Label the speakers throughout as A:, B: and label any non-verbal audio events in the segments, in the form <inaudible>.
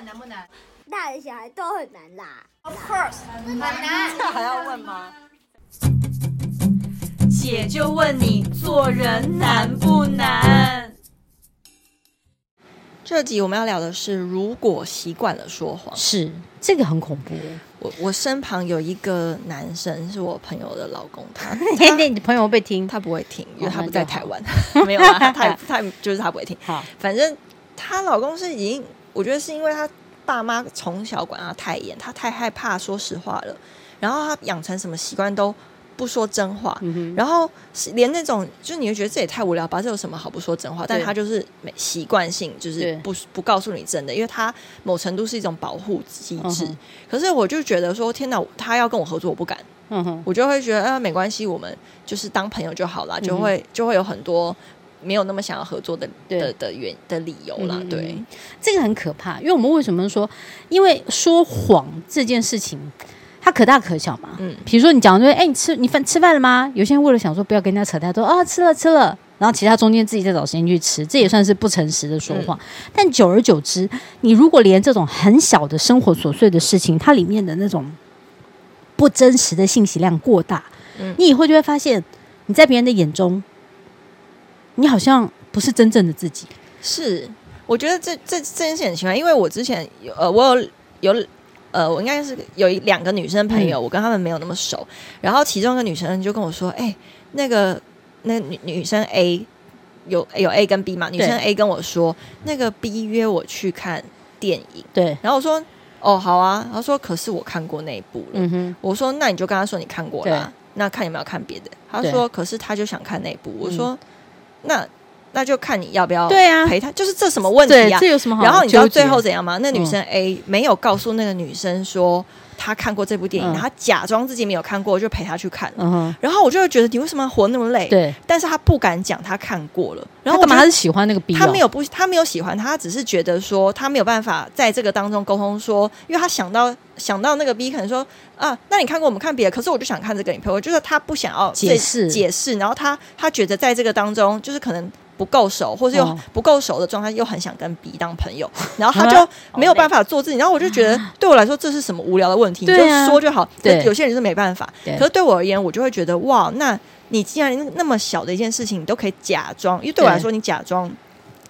A: 本难不难？
B: 大人小孩都很难啦。
A: Of course，很难。
C: 这还要问吗？
D: 姐就问你做人难不难？
C: 这集我们要聊的是，如果习惯了说谎，
E: 是这个很恐怖。
C: 我我身旁有一个男生是我朋友的老公，他 <laughs>
E: 你朋友被听，
C: 他不会听，因为他不在台湾，没有啊，他他他就是他不会听。<laughs> 好，反正她老公是已经，我觉得是因为他爸妈从小管他太严，他太害怕说实话了，然后他养成什么习惯都不说真话，嗯、然后连那种就是你会觉得这也太无聊吧？这有什么好不说真话？但他就是习惯性就是不不告诉你真的，因为他某程度是一种保护机制。嗯、可是我就觉得说，天哪，他要跟我合作，我不敢。嗯哼，我就会觉得啊，没关系，我们就是当朋友就好了，就会、嗯、就会有很多没有那么想要合作的的的原的理由啦。对，
E: 这个很可怕，因为我们为什么说？因为说谎这件事情。它可大可小嘛，嗯，比如说你讲说，哎、欸，你吃你饭吃饭了吗？有些人为了想说不要跟人家扯太多啊，吃了吃了，然后其他中间自己再找时间去吃，这也算是不诚实的说谎。嗯、但久而久之，你如果连这种很小的生活琐碎的事情，它里面的那种不真实的信息量过大，嗯，你以后就会发现你在别人的眼中，你好像不是真正的自己。
C: 是，我觉得这这这件事很奇怪，因为我之前有呃，我有有。呃，我应该是有一两个女生朋友，嗯、我跟他们没有那么熟。然后其中一个女生就跟我说：“哎、欸，那个那女女生 A 有有 A 跟 B 嘛？女生 A 跟我说，那个 B 约我去看电影。对，然后我说：哦，好啊。他说：可是我看过那一部了。嗯哼，我说：那你就跟他说你看过了、啊，那看有没有看别的。他说：可是他就想看那一部。我说：那。”那就看你要不要对啊陪他，就是这什么问题啊？这有什么好？然后你知道最后怎样吗？那女生 A 没有告诉那个女生说她看过这部电影，她假装自己没有看过，就陪她去看。然后我就会觉得你为什么活那么累？对，但是她不敢讲她看过了。然后干嘛？她是喜欢那个 B？她没有不，她没有喜欢他，只是觉得说她没有办法在这个当中沟通说，因为她想到想到那个 B 可能说啊，那你看过我们看别的，可是我就想看这个，影片我。就是她不想要解释解释，然后她她觉得在这个当中就是可能。不够熟，或是又不够熟的状态，又很想跟 B 当朋友，<laughs> 然后他就没有办法做自己。然后我就觉得，对我来说这是什么无聊的问题？你就说就好。对，有些人是没办法。可是对我而言，我就会觉得，哇，那你既然那么小的一件事情，你都可以假装，因为对我来说，你假装。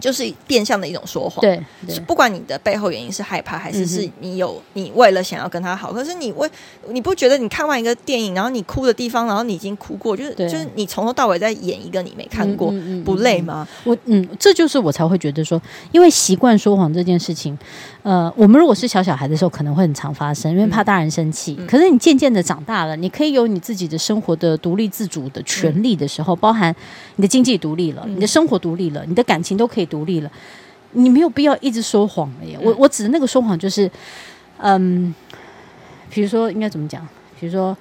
C: 就是变相的一种说谎，对，不管你的背后原因是害怕，还是是你有你为了想要跟他好，可是你为你不觉得你看完一个电影，然后你哭的地方，然后你已经哭过，就是就是你从头到尾在演一个你没看过，不累吗？我嗯，这就是我才会觉得说，因为习惯说谎这件事情，呃，我们如果是小小孩的时候，可能会很常发生，因为怕大人生气。可是你渐渐的长大了，你可以有你自己的生活的独立自主的权利的时候，包含你的经济独立了，你的生活独立了，你的感情都可以。独立了，你没有必要一直说谎了耶。我我指的那个说谎就是，嗯，比如说应该怎么讲？比如说，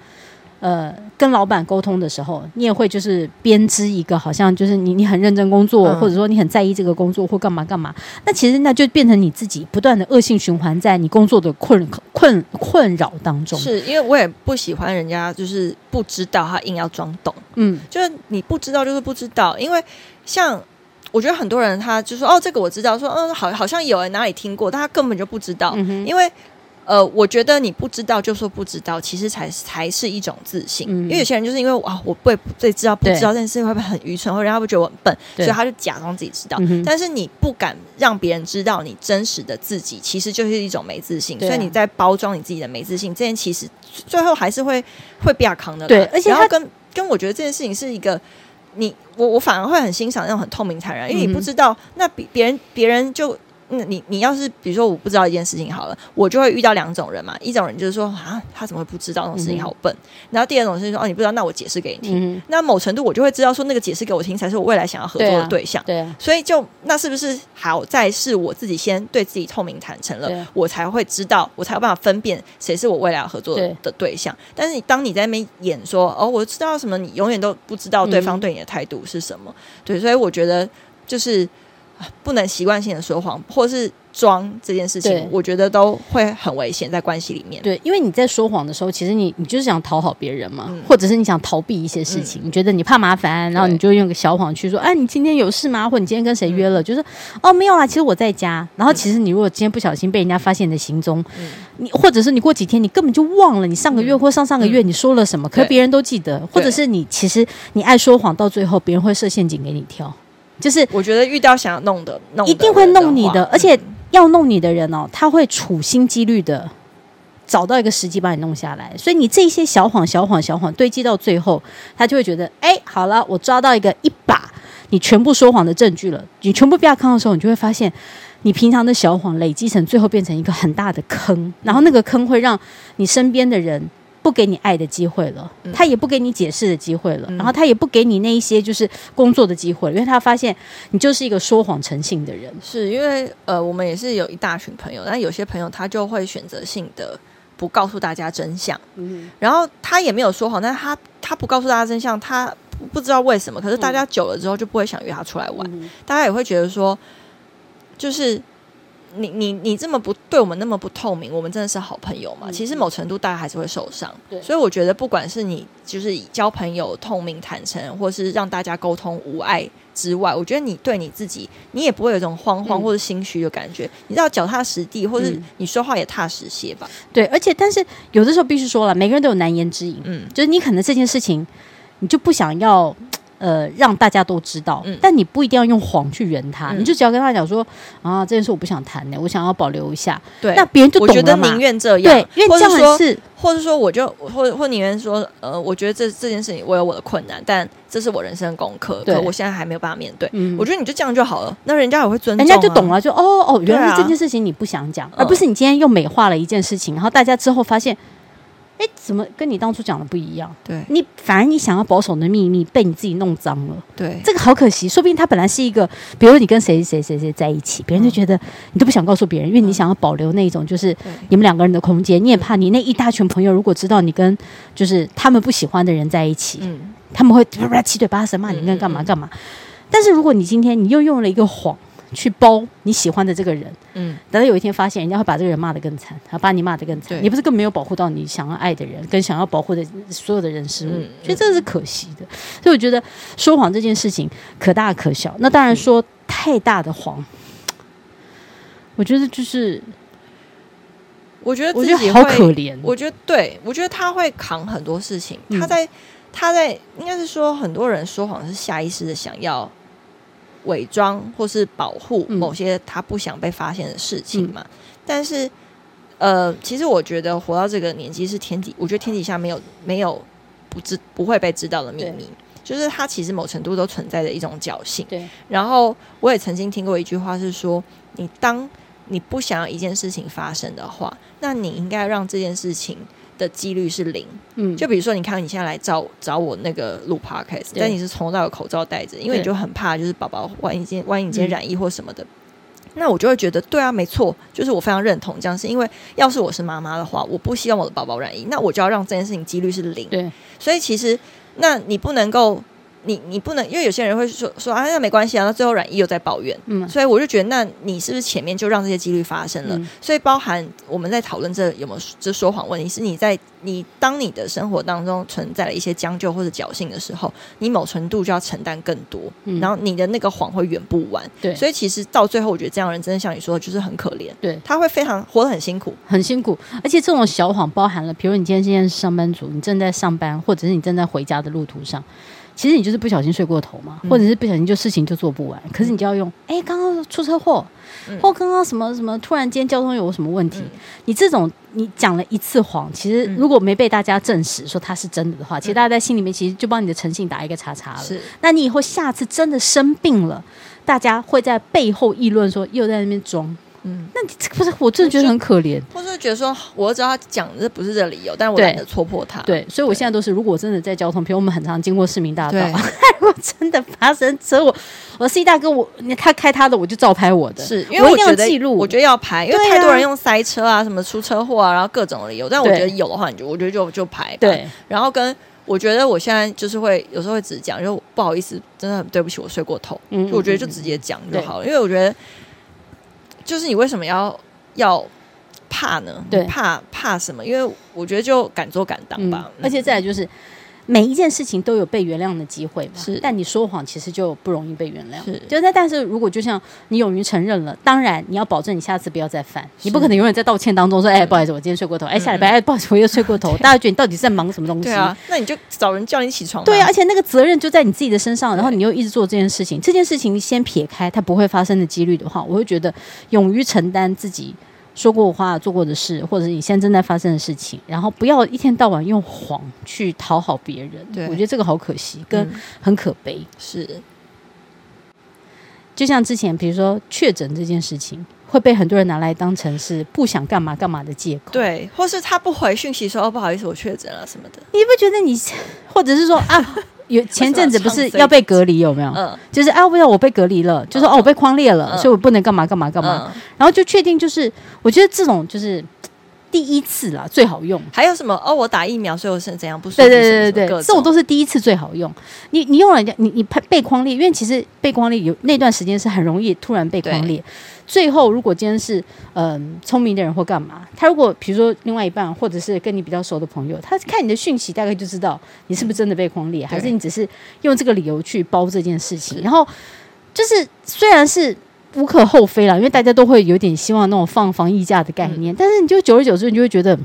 C: 呃，跟老板沟通的时候，你也会就是编织一个好像就是你你很认真工作，嗯、或者说你很在意这个工作或干嘛干嘛。那其实那就变成你自己不断的恶性循环在你工作的困困困扰当中。是因为我也不喜欢人家就是不知道他硬要装懂，嗯，就是你不知道就是不知道，因为像。我觉得很多人他就说哦，这个我知道，说嗯，好，好像有人哪里听过，但他根本就不知道。嗯、因为呃，我觉得你不知道就说不知道，其实才才是一种自信。嗯、因为有些人就是因为啊，我不会最知道不知道这件事情会不会很愚蠢，或者他会觉得我很笨，所以他就假装自己知道。嗯、但是你不敢让别人知道你真实的自己，其实就是一种没自信。啊、所以你在包装你自己的没自信，这件其实最后还是会会比较扛的。对，而且他跟跟我觉得这件事情是一个。你我我反而会很欣赏那种很透明坦然，因为你不知道，那别别人别人就。那你你要是比如说我不知道一件事情好了，我就会遇到两种人嘛。一种人就是说啊，他怎么会不知道那种事情好笨。嗯、然后第二种是说哦，你不知道，那我解释给你听。嗯、那某程度我就会知道说那个解释给我听才是我未来想要合作的对象。对、啊。对啊、所以就那是不是好在是我自己先对自己透明坦诚了，啊、我才会知道，我才有办法分辨谁是我未来要合作的，对象。但是你当你在那边演说哦，我知道什么，你永远都不知道对方对你的态度是什么。嗯、对，所以我觉得就是不能习惯性的说谎，或是。装这件事情，我觉得都会很危险在关系里面。
E: 对，因为你在说谎的时候，其实你你就是想讨好别人嘛，
C: 嗯、
E: 或者是你想逃避一些事情，嗯、你觉得你怕麻烦，然后你就用个小谎去说，哎，你今天有事吗？或者你今天跟谁约了？嗯、就是哦，没有啊，其实我在家。然后其实你如果今天不小心被人家发现你的行踪，嗯、你或者是你过几天你根本就忘了你上个月或上上个月你说了什么，嗯、可是别人都记得，或者是你其实你爱说谎，到最后别人会设陷阱给你跳。就是
C: 我觉得遇到想要弄的，弄的
E: 一定会弄你的，而且。要弄你的人哦，他会处心积虑的找到一个时机把你弄下来，所以你这些小谎、小谎、小谎堆积到最后，他就会觉得，哎，好了，我抓到一个一把你全部说谎的证据了。你全部被他看到的时候，你就会发现，你平常的小谎累积成最后变成一个很大的坑，然后那个坑会让你身边的人。不给你爱的机会了，他也不给你解释的机会了，嗯、然后他也不给你那一些就是工作的机会，因为他发现你就是一个说谎成性的人。
C: 是因为呃，我们也是有一大群朋友，但有些朋友他就会选择性的不告诉大家真相，嗯，然后他也没有说谎，但是他他不告诉大家真相，他不知道为什么，可是大家久了之后就不会想约他出来玩，嗯、大家也会觉得说，就是。你你你这么不对我们那么不透明，我们真的是好朋友嘛？嗯、其实某程度大家还是会受伤。对，所以我觉得不管是你就是交朋友透明坦诚，或是让大家沟通无碍之外，我觉得你对你自己，你也不会有一种慌慌或者心虚的感觉。嗯、你知道脚踏实地，或是你说话也踏实些吧。
E: 对，而且但是有的时候必须说了，每个人都有难言之隐。嗯，就是你可能这件事情，你就不想要。呃，让大家都知道，嗯、但你不一定要用谎去圆他，嗯、你就只要跟他讲说啊，这件事我不想谈的，我想要保留一下。
C: 对，
E: 那别人就懂了。我觉得
C: 宁愿这样，
E: 对，因为这样是，
C: 或者说我就或或宁愿说，呃，我觉得这这件事情我有我的困难，但这是我人生的功课，对，我现在还没有办法面对。嗯、我觉得你就这样就好了，那人家也会尊重、啊，
E: 人家就懂了，就哦哦，原来这件事情你不想讲，啊、而不是你今天又美化了一件事情，然后大家之后发现。哎，怎么跟你当初讲的不一样？
C: 对，
E: 你反而你想要保守的秘密被你自己弄脏了。
C: 对，
E: 这个好可惜。说不定他本来是一个，比如你跟谁谁谁谁在一起，别人就觉得你都不想告诉别人，因为你想要保留那种就是你们两个人的空间。你也怕你那一大群朋友如果知道你跟就是他们不喜欢的人在一起，嗯，他们会七嘴八舌骂你，跟干嘛干嘛。但是如果你今天你又用了一个谎。去包你喜欢的这个人，嗯，等到有一天发现人家会把这个人骂得更惨，还把你骂得更惨，你不是更没有保护到你想要爱的人，跟想要保护的所有的人事物，嗯、所以这是可惜的。所以我觉得说谎这件事情可大可小。那当然说太大的谎，我觉得就是，
C: 我觉得
E: 我觉得好可怜。
C: 我觉得对，我觉得他会扛很多事情。他在他在应该是说，很多人说谎是下意识的想要。伪装或是保护某些他不想被发现的事情嘛？嗯、但是，呃，其实我觉得活到这个年纪是天底，我觉得天底下没有没有不知不会被知道的秘密，就是它其实某程度都存在着一种侥幸。对。然后我也曾经听过一句话是说：你当你不想要一件事情发生的话，那你应该让这件事情。的几率是零，嗯，就比如说，你看你现在来找找我那个录 podcast，但你是从头到尾口罩戴着，因为你就很怕，就是宝宝万一今万一你今天染疫或什么的，嗯、那我就会觉得，对啊，没错，就是我非常认同这样，是因为要是我是妈妈的话，我不希望我的宝宝染疫，那我就要让这件事情几率是零，对，所以其实那你不能够。你你不能，因为有些人会说说啊，那没关系啊，那最后染疫又在抱怨，嗯，所以我就觉得，那你是不是前面就让这些几率发生了？嗯、所以包含我们在讨论这有没有这说谎问题，是你在你当你的生活当中存在了一些将就或者侥幸的时候，你某程度就要承担更多，嗯、然后你的那个谎会圆不完，对，所以其实到最后，我觉得这样的人真的像你说的，就是很可怜，对，他会非常活得很辛苦，
E: 很辛苦，而且这种小谎包含了，比如你今天今天是上班族，你正在上班，或者是你正在回家的路途上。其实你就是不小心睡过头嘛，或者是不小心就事情就做不完。嗯、可是你就要用，哎，刚刚出车祸，嗯、或刚刚什么什么，突然间交通有什么问题？嗯、你这种你讲了一次谎，其实如果没被大家证实说它是真的的话，嗯、其实大家在心里面其实就帮你的诚信打一个叉叉了。是，那你以后下次真的生病了，大家会在背后议论说又在那边装。嗯，那你这不是我真的觉得很可怜，
C: 或是觉得说，我知道他讲的不是这理由，但我懒得戳破他。
E: 对，所以我现在都是，如果真的在交通，比如我们很常经过市民大道，如果真的发生车祸，我司机大哥，我他开他的，我就照拍我的，
C: 是因为我觉得
E: 记录，
C: 我觉得要拍，因为太多人用塞车啊，什么出车祸啊，然后各种理由。但我觉得有的话，你就我觉得就就拍。对，然后跟我觉得我现在就是会有时候会直讲，就不好意思，真的很对不起，我睡过头。嗯，我觉得就直接讲就好了，因为我觉得。就是你为什么要要怕呢？
E: 对，
C: 怕怕什么？因为我觉得就敢做敢当吧。
E: 嗯、而且再来就是。每一件事情都有被原谅的机会嘛，
C: 是，
E: 但你说谎其实就不容易被原谅。
C: 是，
E: 就那但是如果就像你勇于承认了，当然你要保证你下次不要再犯，你不可能永远在道歉当中说，哎，不好意思，我今天睡过头，哎，下礼拜，哎，不好意思，我又睡过头，<laughs> 大家觉得你到底在忙什么东西？
C: 对啊，那你就找人叫你起床。
E: 对啊，而且那个责任就在你自己的身上，然后你又一直做这件事情，这件事情先撇开它不会发生的几率的话，我会觉得勇于承担自己。说过话、做过的事，或者是你现在正在发生的事情，然后不要一天到晚用谎去讨好别人。对，我觉得这个好可惜，跟很可悲。嗯、是，就像之前，比如说确诊这件事情，会被很多人拿来当成是不想干嘛干嘛的借口。
C: 对，或是他不回讯息说：“哦，不好意思，我确诊了什么的。”
E: 你不觉得你，<laughs> 或者是说啊？有前阵子不是要被隔离有没有？嗯，就是啊，不要我被隔离了，就说哦，我被框列了，所以我不能干嘛干嘛干嘛。然后就确定就是，我觉得这种就是第一次啦，最好用。
C: 还有什么？哦，我打疫苗，所以我是怎样不舒服？
E: 对对对对对，这种都是第一次最好用。你你用了人家，你你被框列，因为其实被框列有那段时间是很容易突然被框列。最后，如果今天是嗯、呃、聪明的人或干嘛，他如果比如说另外一半，或者是跟你比较熟的朋友，他看你的讯息，大概就知道你是不是真的被匡列，还是你只是用这个理由去包这件事情。然后就是虽然是无可厚非啦，因为大家都会有点希望那种放防疫假的概念，嗯、但是你就久而久之，你就会觉得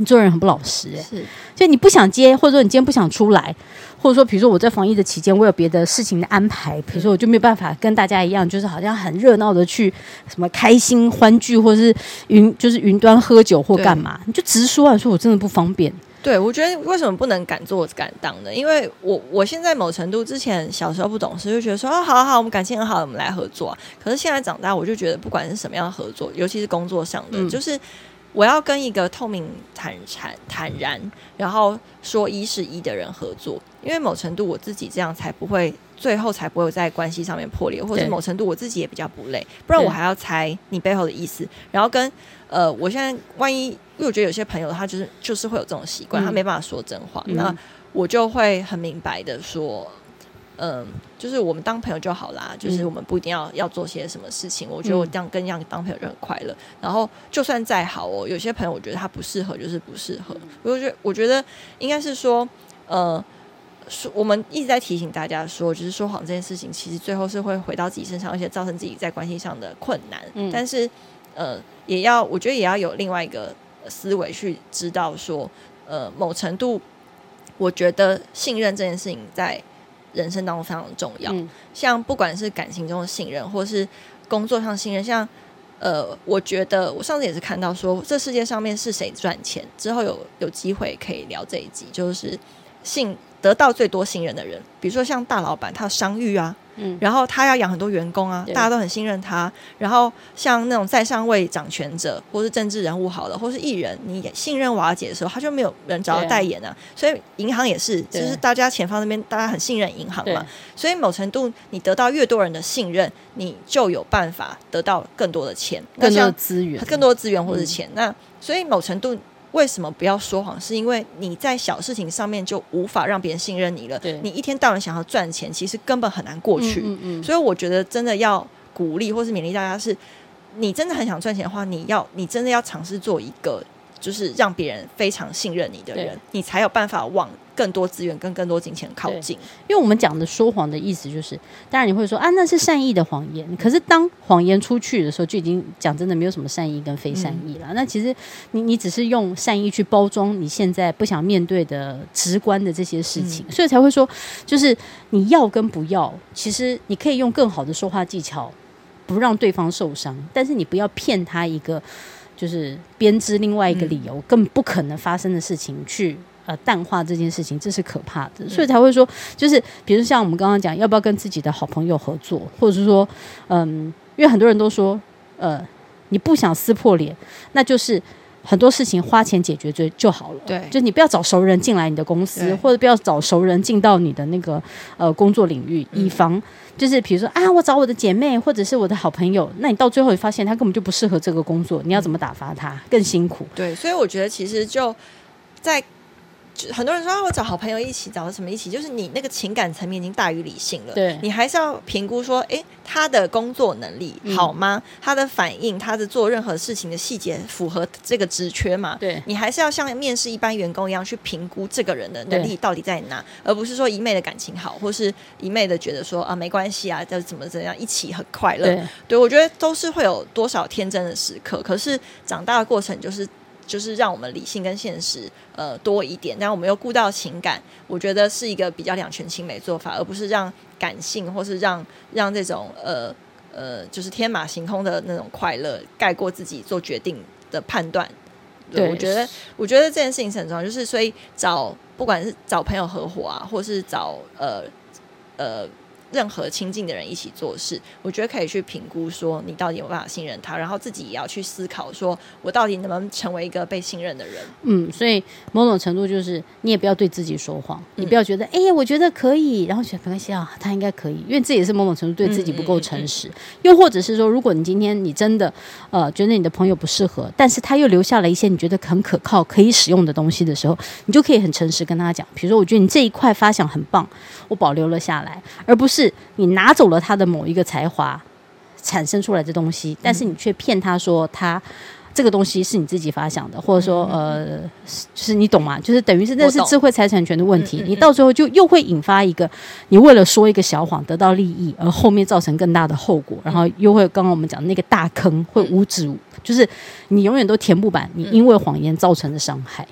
E: 你做人很不老实、欸，是，就你不想接，或者说你今天不想出来。或者说，比如说我在防疫的期间，我有别的事情的安排，比如说我就没有办法跟大家一样，就是好像很热闹的去什么开心欢聚，或者是云就是云端喝酒或干嘛，你就直说啊，说我真的不方便。
C: 对，我觉得为什么不能敢做敢当呢？因为我我现在某程度之前小时候不懂事，就觉得说啊，好好好，我们感情很好，我们来合作。可是现在长大，我就觉得不管是什么样的合作，尤其是工作上的，嗯、就是。我要跟一个透明、坦诚、坦然，然后说一是一的人合作，因为某程度我自己这样才不会最后才不会在关系上面破裂，或者某程度我自己也比较不累，不然我还要猜你背后的意思，然后跟呃，我现在万一，因为我觉得有些朋友他就是就是会有这种习惯，他没办法说真话，嗯、那我就会很明白的说。嗯，就是我们当朋友就好啦，就是我们不一定要要做些什么事情。我觉得我这样跟这样当朋友就很快乐。然后就算再好哦，有些朋友我觉得他不适合，就是不适合。我觉得我觉得应该是说，呃，说我们一直在提醒大家说，就是说谎这件事情，其实最后是会回到自己身上，而且造成自己在关系上的困难。嗯，但是呃，也要我觉得也要有另外一个思维去知道说，呃，某程度，我觉得信任这件事情在。人生当中非常重要，嗯、像不管是感情中的信任，或是工作上信任，像呃，我觉得我上次也是看到说，这世界上面是谁赚钱，之后有有机会可以聊这一集，就是信得到最多信任的人，比如说像大老板，他有商誉啊。嗯，然后他要养很多员工啊，大家都很信任他。然后像那种在上位掌权者，或是政治人物好了，或是艺人，你信任瓦解的时候，他就没有人找他代言啊。所以银行也是，就是大家前方那边，大家很信任银行嘛。所以某程度，你得到越多人的信任，你就有办法得到更多的钱，
E: 更多的资源，
C: 更多的资源或是钱。嗯、那所以某程度。为什么不要说谎？是因为你在小事情上面就无法让别人信任你了。对，你一天到晚想要赚钱，其实根本很难过去。嗯嗯嗯。所以我觉得真的要鼓励或是勉励大家是，是你真的很想赚钱的话，你要你真的要尝试做一个。就是让别人非常信任你的人，你才有办法往更多资源跟更多金钱靠近。
E: 因为我们讲的说谎的意思，就是当然你会说啊，那是善意的谎言。可是当谎言出去的时候，就已经讲真的没有什么善意跟非善意了。嗯、那其实你你只是用善意去包装你现在不想面对的直观的这些事情，嗯、所以才会说，就是你要跟不要，其实你可以用更好的说话技巧，不让对方受伤，但是你不要骗他一个。就是编织另外一个理由，更不可能发生的事情，去呃淡化这件事情，这是可怕的，所以才会说，就是比如像我们刚刚讲，要不要跟自己的好朋友合作，或者是说，嗯，因为很多人都说，呃，你不想撕破脸，那就是很多事情花钱解决就就好了，对，就你不要找熟人进来你的公司，或者不要找熟人进到你的那个呃工作领域，以防。就是比如说啊，我找我的姐妹或者是我的好朋友，那你到最后你发现他根本就不适合这个工作，你要怎么打发他？更辛苦。
C: 对，所以我觉得其实就在很多人说啊，我找好朋友一起，找什么一起，就是你那个情感层面已经大于理性了。
E: 对，
C: 你还是要评估说，哎，他的工作能力好吗？嗯、他的反应，他的做任何事情的细节符合这个职缺吗？
E: 对，
C: 你还是要像面试一般员工一样去评估这个人的能力到底在哪，而不是说一昧的感情好，或是一昧的觉得说啊没关系啊，就怎么怎样一起很快乐。对，对我觉得都是会有多少天真的时刻，可是长大的过程就是。就是让我们理性跟现实呃多一点，但我们又顾到情感，我觉得是一个比较两全其美做法，而不是让感性或是让让这种呃呃就是天马行空的那种快乐盖过自己做决定的判断。对，对我觉得我觉得这件事情很重要，就是所以找不管是找朋友合伙啊，或是找呃呃。任何亲近的人一起做事，我觉得可以去评估说你到底有办法信任他，然后自己也要去思考说我到底能不能成为一个被信任的人。
E: 嗯，所以某种程度就是你也不要对自己说谎，嗯、你不要觉得哎呀，我觉得可以，然后觉得没关系啊，他应该可以，因为这也是某种程度对自己不够诚实。又或者是说，如果你今天你真的呃觉得你的朋友不适合，但是他又留下了一些你觉得很可靠、可以使用的东西的时候，你就可以很诚实跟他讲，比如说我觉得你这一块发想很棒，我保留了下来，而不是。你拿走了他的某一个才华产生出来的东西，但是你却骗他说他这个东西是你自己发想的，或者说呃，就是你懂吗？就是等于是那是智慧财产权的问题，你到最后就又会引发一个你为了说一个小谎得到利益，而后面造成更大的后果，然后又会刚刚我们讲的那个大坑会无止，就是你永远都填不满你因为谎言造成的伤害。